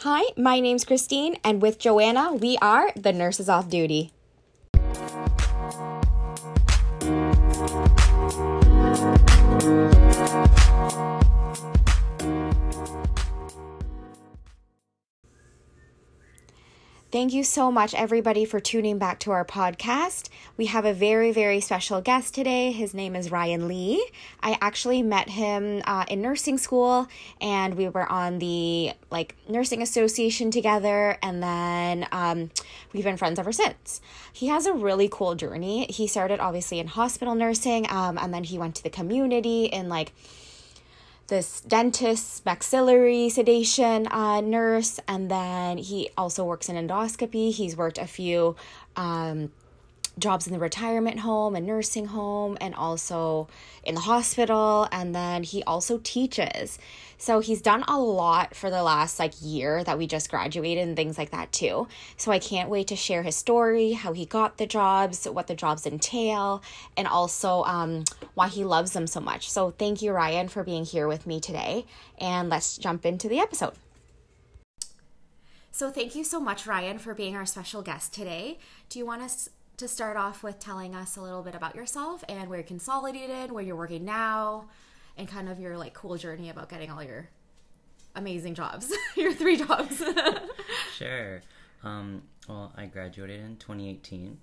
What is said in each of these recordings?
Hi, my name's Christine, and with Joanna, we are the Nurses Off Duty. Thank you so much, everybody, for tuning back to our podcast. We have a very, very special guest today. His name is Ryan Lee. I actually met him uh, in nursing school, and we were on the like nursing association together, and then um, we've been friends ever since. He has a really cool journey. He started obviously in hospital nursing, um, and then he went to the community in like this dentist, maxillary sedation uh, nurse, and then he also works in endoscopy. He's worked a few um, jobs in the retirement home and nursing home and also in the hospital and then he also teaches. So he's done a lot for the last like year that we just graduated and things like that too. So i can't wait to share his story how he got the jobs what the jobs entail and also um, why he loves them so much. So thank you ryan for being here with me today and let's jump into the episode. So thank you so much ryan for being our special guest today. Do you want us to start off with telling us a little bit about yourself and where you're consolidated, where you're working now, and kind of your like cool journey about getting all your amazing jobs, your three jobs. sure. Um, well, I graduated in 2018.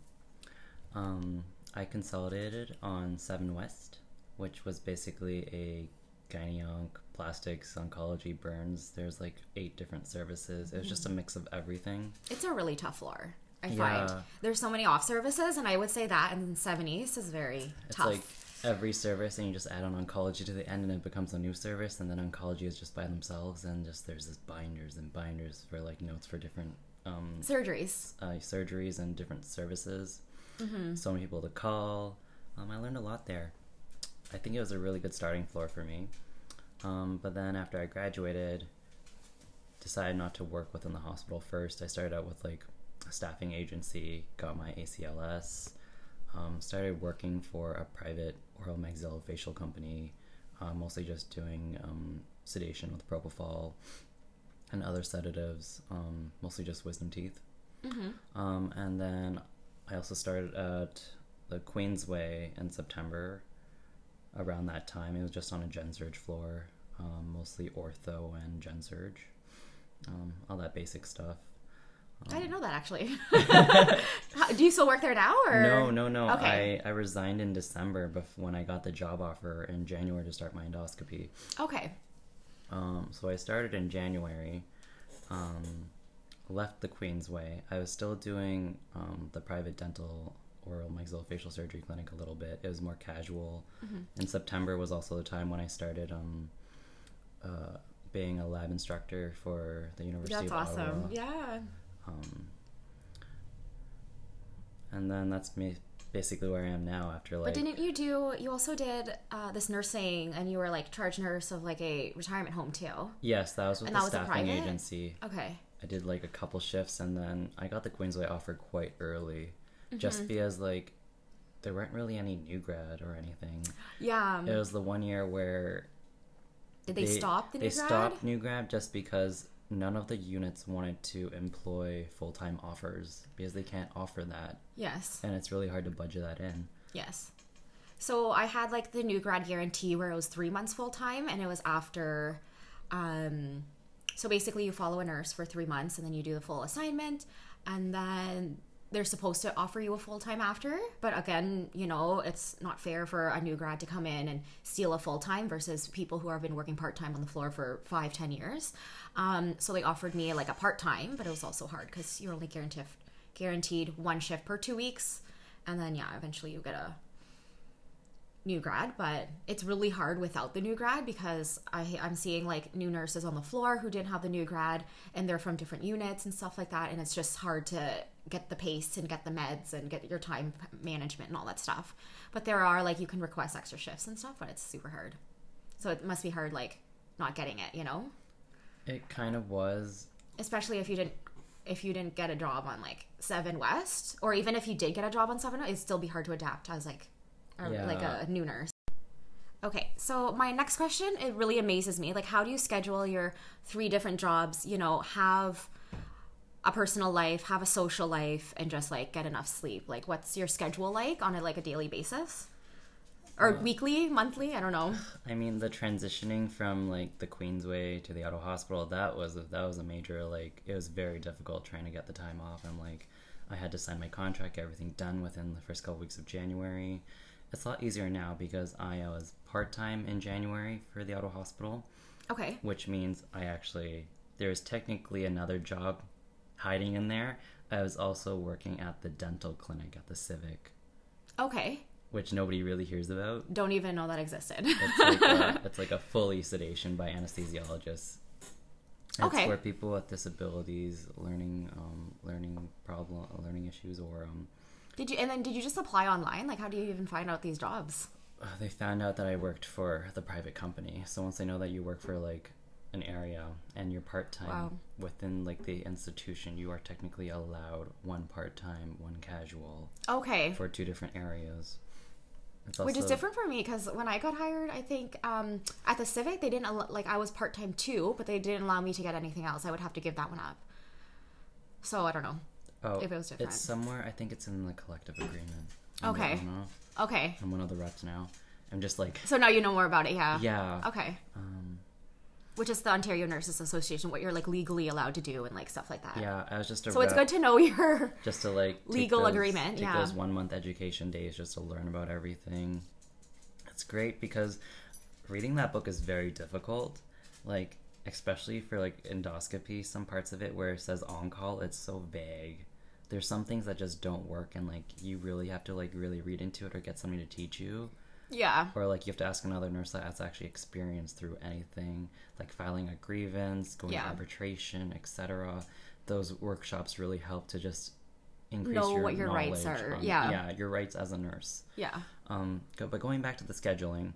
Um, I consolidated on Seven West, which was basically a gyne plastics, oncology, burns. There's like eight different services. It was just a mix of everything. It's a really tough floor. I yeah. find there's so many off services, and I would say that in 70s is very it's tough. like every service, and you just add on oncology to the end, and it becomes a new service, and then oncology is just by themselves, and just there's this binders and binders for like notes for different um, surgeries, uh, surgeries, and different services. Mm-hmm. So many people to call. Um, I learned a lot there. I think it was a really good starting floor for me. Um, but then after I graduated, decided not to work within the hospital first. I started out with like staffing agency, got my ACLS, um, started working for a private oral maxillofacial company, uh, mostly just doing um, sedation with propofol and other sedatives, um, mostly just wisdom teeth. Mm-hmm. Um, and then I also started at the Queensway in September. Around that time, it was just on a gen surg floor, um, mostly ortho and gen surg, um, all that basic stuff. I didn't know that actually. Do you still work there now, or no? No, no. Okay. I I resigned in December, before when I got the job offer in January to start my endoscopy. Okay. Um, so I started in January. Um, left the Queensway. I was still doing um, the private dental oral maxillofacial surgery clinic a little bit. It was more casual. Mm-hmm. And September was also the time when I started um, uh, being a lab instructor for the University That's of awesome. Yeah. Um, and then that's me basically where I am now after like. But didn't you do? You also did uh, this nursing, and you were like charge nurse of like a retirement home too. Yes, that was with and the staffing agency. Okay. I did like a couple shifts, and then I got the Queensway offer quite early, mm-hmm. just because like there weren't really any new grad or anything. Yeah. It was the one year where. Did they, they stop the new they grad? They stopped new grad just because none of the units wanted to employ full time offers because they can't offer that. Yes. And it's really hard to budget that in. Yes. So I had like the new grad guarantee where it was three months full time and it was after um so basically you follow a nurse for three months and then you do the full assignment and then they're supposed to offer you a full time after. But again, you know, it's not fair for a new grad to come in and steal a full time versus people who have been working part time on the floor for five, ten years. Um, so they offered me like a part time, but it was also hard because you're only guaranteed guaranteed one shift per two weeks, and then yeah, eventually you get a new grad, but it's really hard without the new grad because I, I'm seeing like new nurses on the floor who didn't have the new grad and they're from different units and stuff like that. And it's just hard to get the pace and get the meds and get your time management and all that stuff. But there are like, you can request extra shifts and stuff, but it's super hard. So it must be hard, like, not getting it, you know? It kind of was. Especially if you didn't. If you didn't get a job on like Seven West, or even if you did get a job on Seven, it'd still be hard to adapt as like or yeah. like a new nurse. Okay, so my next question it really amazes me. Like, how do you schedule your three different jobs? You know, have a personal life, have a social life, and just like get enough sleep. Like, what's your schedule like on a like a daily basis, or uh, weekly, monthly? I don't know. I mean, the transitioning from like the Queensway to the Ottawa Hospital that was that was a major like it was very difficult trying to get the time off. I'm like, I had to sign my contract, get everything done within the first couple weeks of January. It's a lot easier now because I was part time in January for the Ottawa Hospital, Okay. which means I actually there's technically another job hiding in there. I was also working at the dental clinic at the Civic, Okay. which nobody really hears about. Don't even know that existed. It's like a, it's like a fully sedation by anesthesiologists. It's Okay. where people with disabilities, learning, um, learning problem, learning issues, or um, did you? And then did you just apply online? Like, how do you even find out these jobs? uh, they found out that I worked for the private company. So once they know that you work for like an area and you're part time Wow. within like the institution, you are technically allowed one part time, one casual Okay. for two different areas. It's Which is different for me because when I got hired, I think um, at the Civic they didn't al- like I was part time too, but they didn't allow me to get anything else. I would have to give that one up. So I don't know. Oh, if it was different. It's somewhere. I think it's in the collective agreement. I Okay. don't know. Okay, I'm one of the reps now. I'm just like, so now you know more about it, yeah. yeah. Okay, Um, which is the Ontario Nurses Association, what you're like legally allowed to do and like stuff like that. yeah. I was just a So it's good to know your just to like legal those- agreement, yeah. those one month education days just to learn about everything. It's great because reading that book is very difficult. Like especially for like endoscopy, some parts of it where it says on call, it's so vague. There's some things that just don't work, and like you really have to like really read into it or get somebody to teach you. Yeah. or like you have to ask another nurse that has actually experienced through anything like filing a grievance going Yeah. to arbitration etc those workshops really help to just increase Know your what your rights are, on- yeah. yeah your rights as a nurse Yeah. um but going back to the scheduling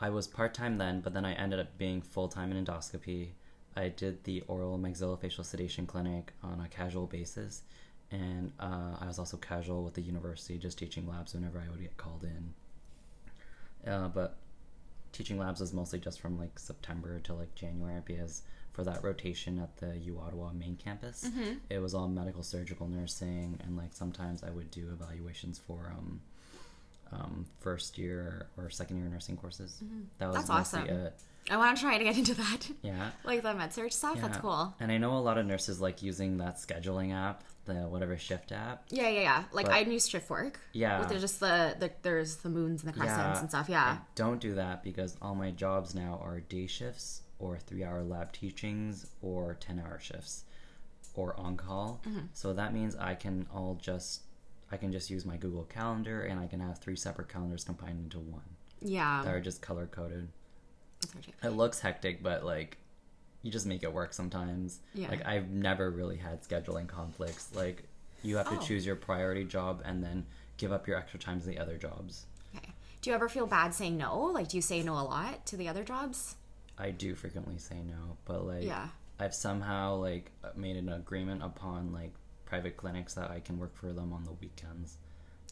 i was part-time then but then i ended up being full-time in endoscopy i did the oral maxillofacial sedation clinic on a casual basis and uh, i was also casual with the university just teaching labs whenever i would get called in uh, but teaching labs is mostly just from like September to like January because for that rotation at the U Ottawa main campus, it was all medical surgical nursing and like sometimes I would do evaluations for um, um, first year or second year nursing courses. That was That's mostly awesome. it. I want to try to get into that. Yeah. like the med-surg stuff. That's cool. And I know a lot of nurses like using that scheduling app, the whatever shift app. Yeah, yeah, yeah. Like But- I use shift work. Yeah. With the, just the, the there's the moons and the crescents and stuff. Yeah. I don't do that because all my jobs now are day shifts or three hour lab teachings or 10 hour shifts or on call. Mm-hmm. So that means I can all just I can just use my Google Calendar and I can have three separate calendars combined into one Yeah. that are just color coded. It looks hectic, but like you just make it work sometimes. Yeah. Like I've never really had scheduling conflicts. Like you have to Oh. choose your priority job and then give up your extra time to the other jobs. Okay. Do you ever feel bad saying no? Like, do you say no a lot to the other jobs? I do frequently say no, but like Yeah. I've somehow like made an agreement upon like private clinics that I can work for them on the weekends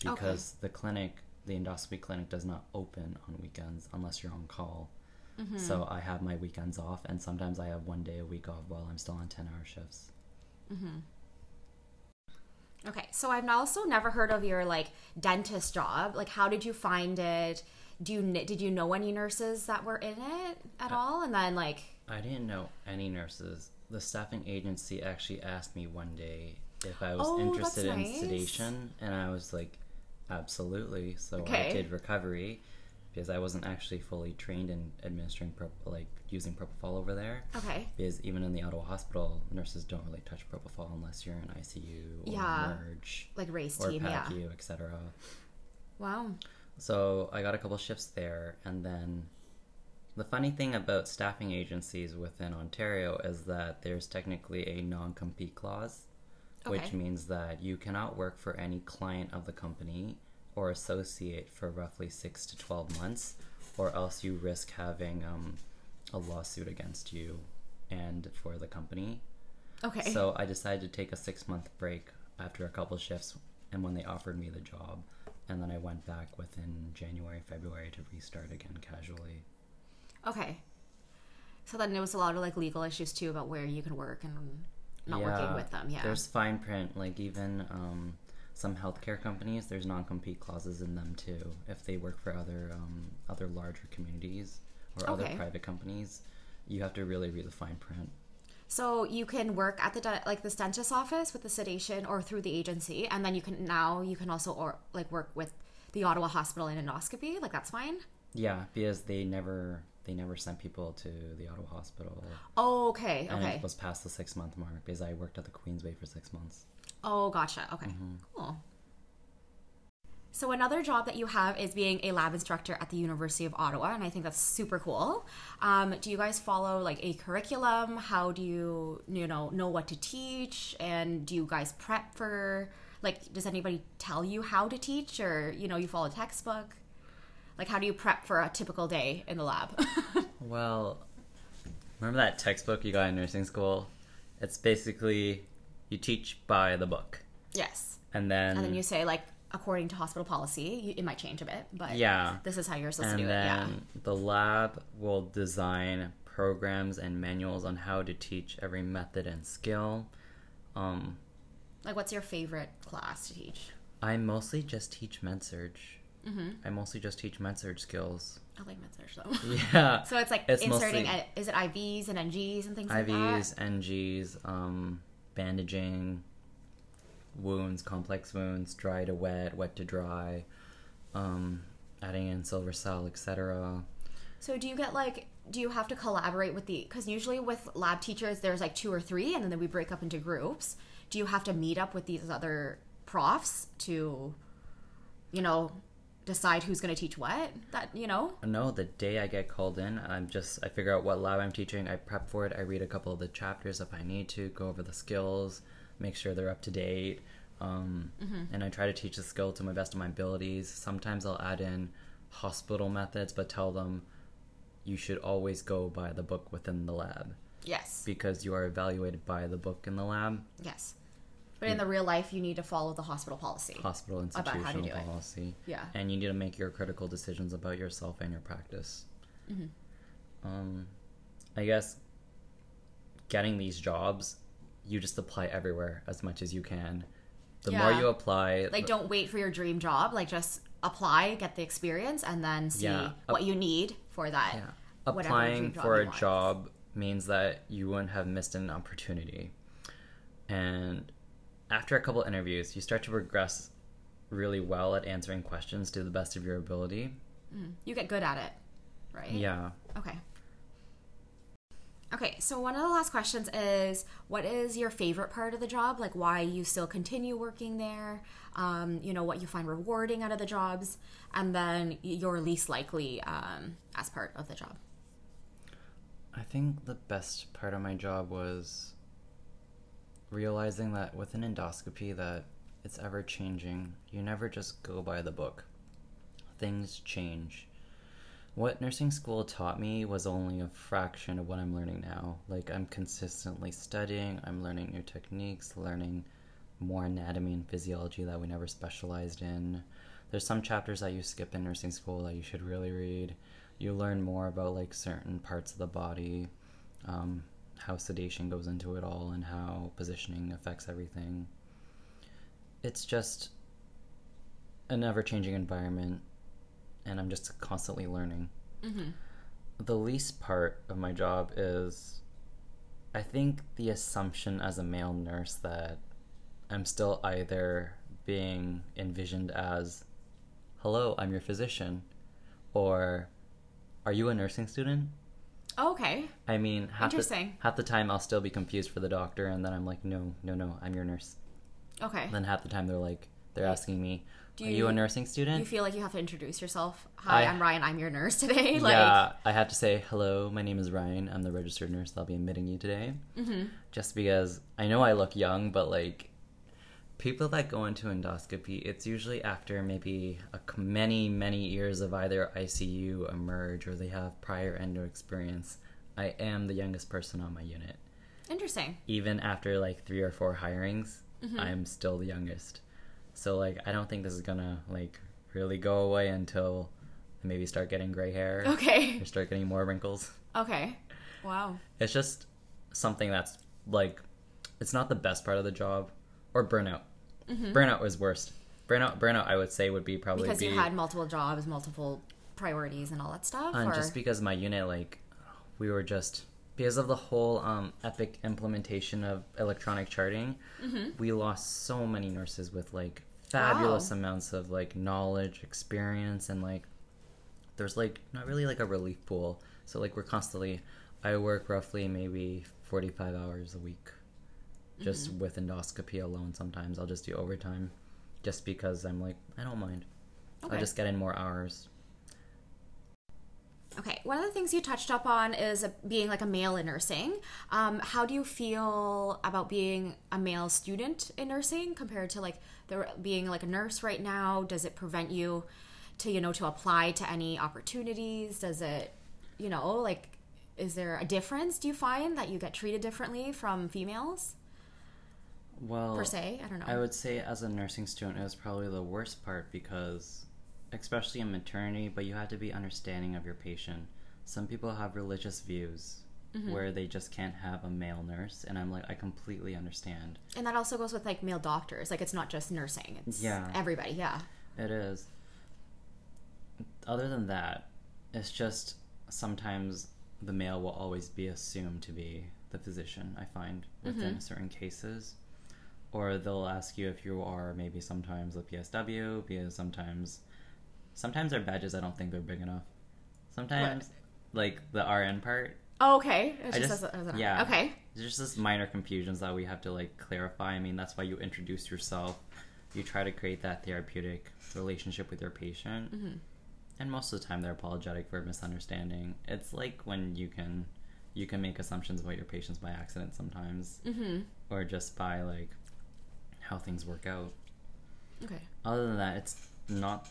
because the clinic, the endoscopy clinic, does not open on weekends unless you're on call. Mm-hmm. So I have my weekends off, and sometimes I have one day a week off while I'm still on ten hour shifts. Okay. So I've also never heard of your like dentist job. Like, how did you find it? Do you did you know any nurses that were in it at all? And then like, I didn't know any nurses. The staffing agency actually asked me one day if I was Oh, interested in nice. sedation, and I was like, absolutely. So Okay. I did recovery because I wasn't actually fully trained in administering prop- like using propofol over there. okay. Because even in the Ottawa hospital, nurses don't really touch propofol unless you're in ICU or Yeah. merge Like race or team, yeah. Etc. Wow. So I got a couple shifts there, and then the funny thing about staffing agencies within Ontario is that there's technically a non compete clause, which means that you cannot work for any client of the company or associate for roughly six to 12 months, or else you risk having um, a lawsuit against you and for the company. Okay. So I decided to take a six month break after a couple shifts, and when they offered me the job, and then I went back within January, February to restart again casually. Okay. So then there was a lot of like legal issues too about where you can work and not working with them. Yeah. There's fine print, like even um, some healthcare companies. There's non-compete clauses in them too. If they work for other um, other larger communities or Okay. other private companies, you have to really read the fine print. So you can work at the de- like the dentist office with the sedation or through the agency, and then you can now you can also or like work with the Ottawa Hospital in endoscopy. Like that's fine. Yeah, because they never they never sent people to the Ottawa hospital, Oh, okay, and okay. it was past the six month mark because I worked at the Queensway for six months. Oh, gotcha. Okay, cool. So another job that you have is being a lab instructor at the University of Ottawa, and I think that's super cool. Um, do you guys follow like a curriculum? How do you you know know what to teach? And do you guys prep for like? Does anybody tell you how to teach, or you know you follow a textbook? Like how do you prep for a typical day in the lab? Well, remember that textbook you got in nursing school? It's basically you teach by the book, yes, and then, and then you say like according to hospital policy, you, it might change a bit, but yeah, this is how you're supposed and to do then it. Yeah. the lab will design programs and manuals on how to teach every method and skill. Um, Like, what's your favorite class to teach? I mostly just teach med-surg. Mm-hmm. I mostly just teach med-surg skills. I like med-surg though. Yeah. So it's like It's inserting, mostly- a- is it IVs and NGs and things like IVs, that? NGs, um, bandaging, wounds, complex wounds, dry to wet, wet to dry, um, adding in Silvercel, etc. So do you get like, do you have to collaborate with the, because usually with lab teachers, there's like two or three and then we break up into groups. Do you have to meet up with these other profs to, you know, decide who's going to teach what? That, you know? No, the day I get called in, I'm just I figure out what lab I'm teaching. I prep for it. I read a couple of the chapters if I need to. Go over the skills, make sure they're up to date, um, and I try to teach the skill to my best of my abilities. Sometimes I'll add in hospital methods, but tell them you should always go by the book within the lab Yes. because you are evaluated by the book in the lab, Yes. But in the real life, you need to follow the hospital policy. hospital About how to institutional do it. policy. Yeah. and you need to make your critical decisions about yourself and your practice. Mm-hmm. Um, I guess getting these jobs, you just apply everywhere as much as you can. The more you apply, like don't wait for your dream job like just apply get the experience and then see Yeah. what you need for that yeah, applying for a want. job means that you wouldn't have missed an opportunity. And after a couple interviews, you start to progress really well at answering questions to the best of your ability. you get good at it right? Yeah. okay. Okay so one of the last questions is what is your favorite part of the job? Like why you still continue working there? Um, you know what you find rewarding out of the jobs? And then your least likely um, as part of the job. I think the best part of my job was realizing that with an endoscopy that it's ever changing. You never just go by the book. Things change. What nursing school taught me was only a fraction of what I'm learning now. Like I'm consistently studying, I'm learning new techniques, learning more anatomy and physiology that we never specialized in. There's some chapters that you skip in nursing school that you should really read. You learn more about like certain parts of the body, um, how sedation goes into it all, and how positioning affects everything. It's just an ever changing environment, and I'm just constantly learning. mm-hmm. The least part of my job is, I think, the assumption as a male nurse that I'm still either being envisioned as, hello, I'm your physician, or are you a nursing student? Okay I mean, half the, Interesting. half the time I'll still be confused for the doctor, and then I'm like, no, no, no, I'm your nurse. okay And then half the time they're like, they're asking me, Do are you a nursing student? you feel like you have to introduce yourself hi I- I, am ryan i'm your nurse today like yeah, I have to say, hello, my name is Ryan. I'm the registered nurse that'll be admitting you today. mm-hmm. Just because I know I look young, but like people that go into endoscopy, it's usually after maybe a, many, many years of either ICU, emerge, or they have prior endo experience. I am the youngest person on my unit. interesting Even after like three or four hirings, Mm-hmm. I'm still the youngest. So like I don't think this is gonna like really go away until I maybe start getting gray hair Okay. or start getting more wrinkles. Okay. Wow. It's just something that's like, it's not the best part of the job, or burnout. Burnout was worst. Burnout, burnout, I would say would be probably Because be, you had multiple jobs, multiple priorities, and all that stuff. and or? just because my unit, like, we were just because of the whole um, Epic implementation of electronic charting, we lost so many nurses with like fabulous Wow. amounts of like knowledge, experience, and like there's like not really like a relief pool. So like we're constantly, I work roughly maybe 45 hours a week, just with endoscopy alone. Sometimes I'll just do overtime, just because I'm like I don't mind. Okay. I'll just get in more hours. Okay, one of the things you touched up on is being like a male in nursing. Um, how do you feel about being a male student in nursing compared to like being like a nurse right now? Does it prevent you to you know to apply to any opportunities? Does it you know like is there a difference? Do you find that you get treated differently from females Well, per se? I don't know. I would say as a nursing student, it was probably the worst part because, especially in maternity, but you have to be understanding of your patient. Some people have religious views Mm-hmm. where they just can't have a male nurse, and I'm like, I completely understand. and that also goes with like male doctors. Like it's not just nursing; it's Yeah. everybody. Yeah. It is. Other than that, it's just sometimes the male will always be assumed to be the physician, I find, within certain cases. Or they'll ask you if you are maybe sometimes a PSW, because sometimes sometimes their badges I don't think they're big enough. Sometimes like the RN part. Oh, okay. It I just, just- as as an- yeah. Okay. There's just minor confusions that we have to like clarify. I mean, that's why you introduce yourself. You try to create that therapeutic relationship with your patient. And most of the time, they're apologetic for misunderstanding. It's like when you can you can make assumptions about your patients by accident sometimes, Mm-hmm. or just by like how things work out. Okay. Other than that, it's not.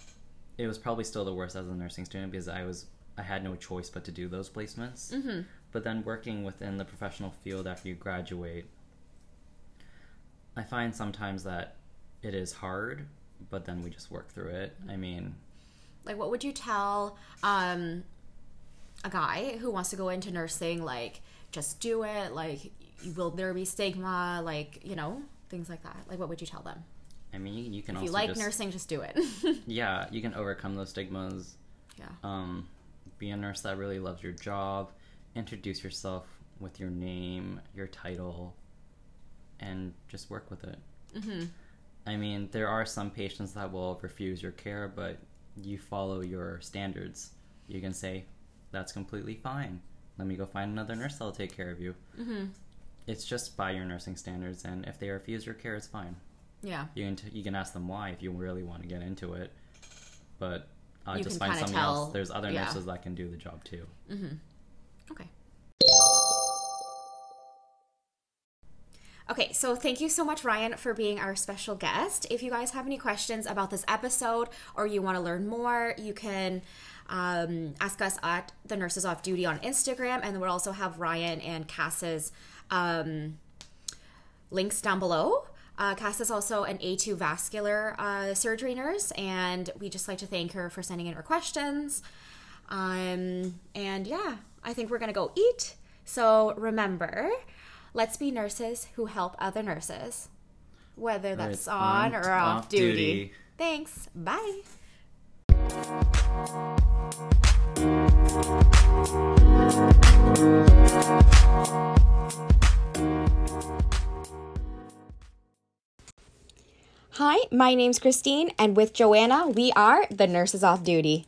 It was probably still the worst as a nursing student because I was I had no choice but to do those placements. Mm-hmm. But then working within the professional field after you graduate, I find sometimes that it is hard, but then we just work through it. I mean, Like, what would you tell um, a guy who wants to go into nursing? Like, just do it. Like, will there be stigma? Like, you know, things like that. Like, what would you tell them? I mean, you, you can If also you like just, nursing, just do it. yeah, you can overcome those stigmas. yeah. Um, be a nurse that really loves your job. Introduce yourself with your name, your title, and just work with it. Mm-hmm. I mean, there are some patients that will refuse your care, but you follow your standards. You can say, that's completely fine. Let me go find another nurse that'll take care of you. Mm-hmm. It's just by your nursing standards, and if they refuse your care, it's fine. Yeah. You can, t- you can ask them why if you really want to get into it. But You just find kinda tell- else. There's other yeah. nurses that can do the job too. Mm-hmm. Okay. Okay, so thank you so much, Ryan, for being our special guest. If you guys have any questions about this episode or you want to learn more, you can um, ask us at the Nurses Off Duty on Instagram, and we'll also have Ryan and Cass's um, links down below. Uh, Cass is also an A2 vascular uh, surgery nurse, and we just like to thank her for sending in her questions. Um, and yeah, I think we're gonna go eat. So remember, let's be nurses who help other nurses, whether that's Right, on, on- or off, off duty. duty. Thanks. Bye. Hi, my name's Christine, and with Joanna, we are the Nurses Off Duty.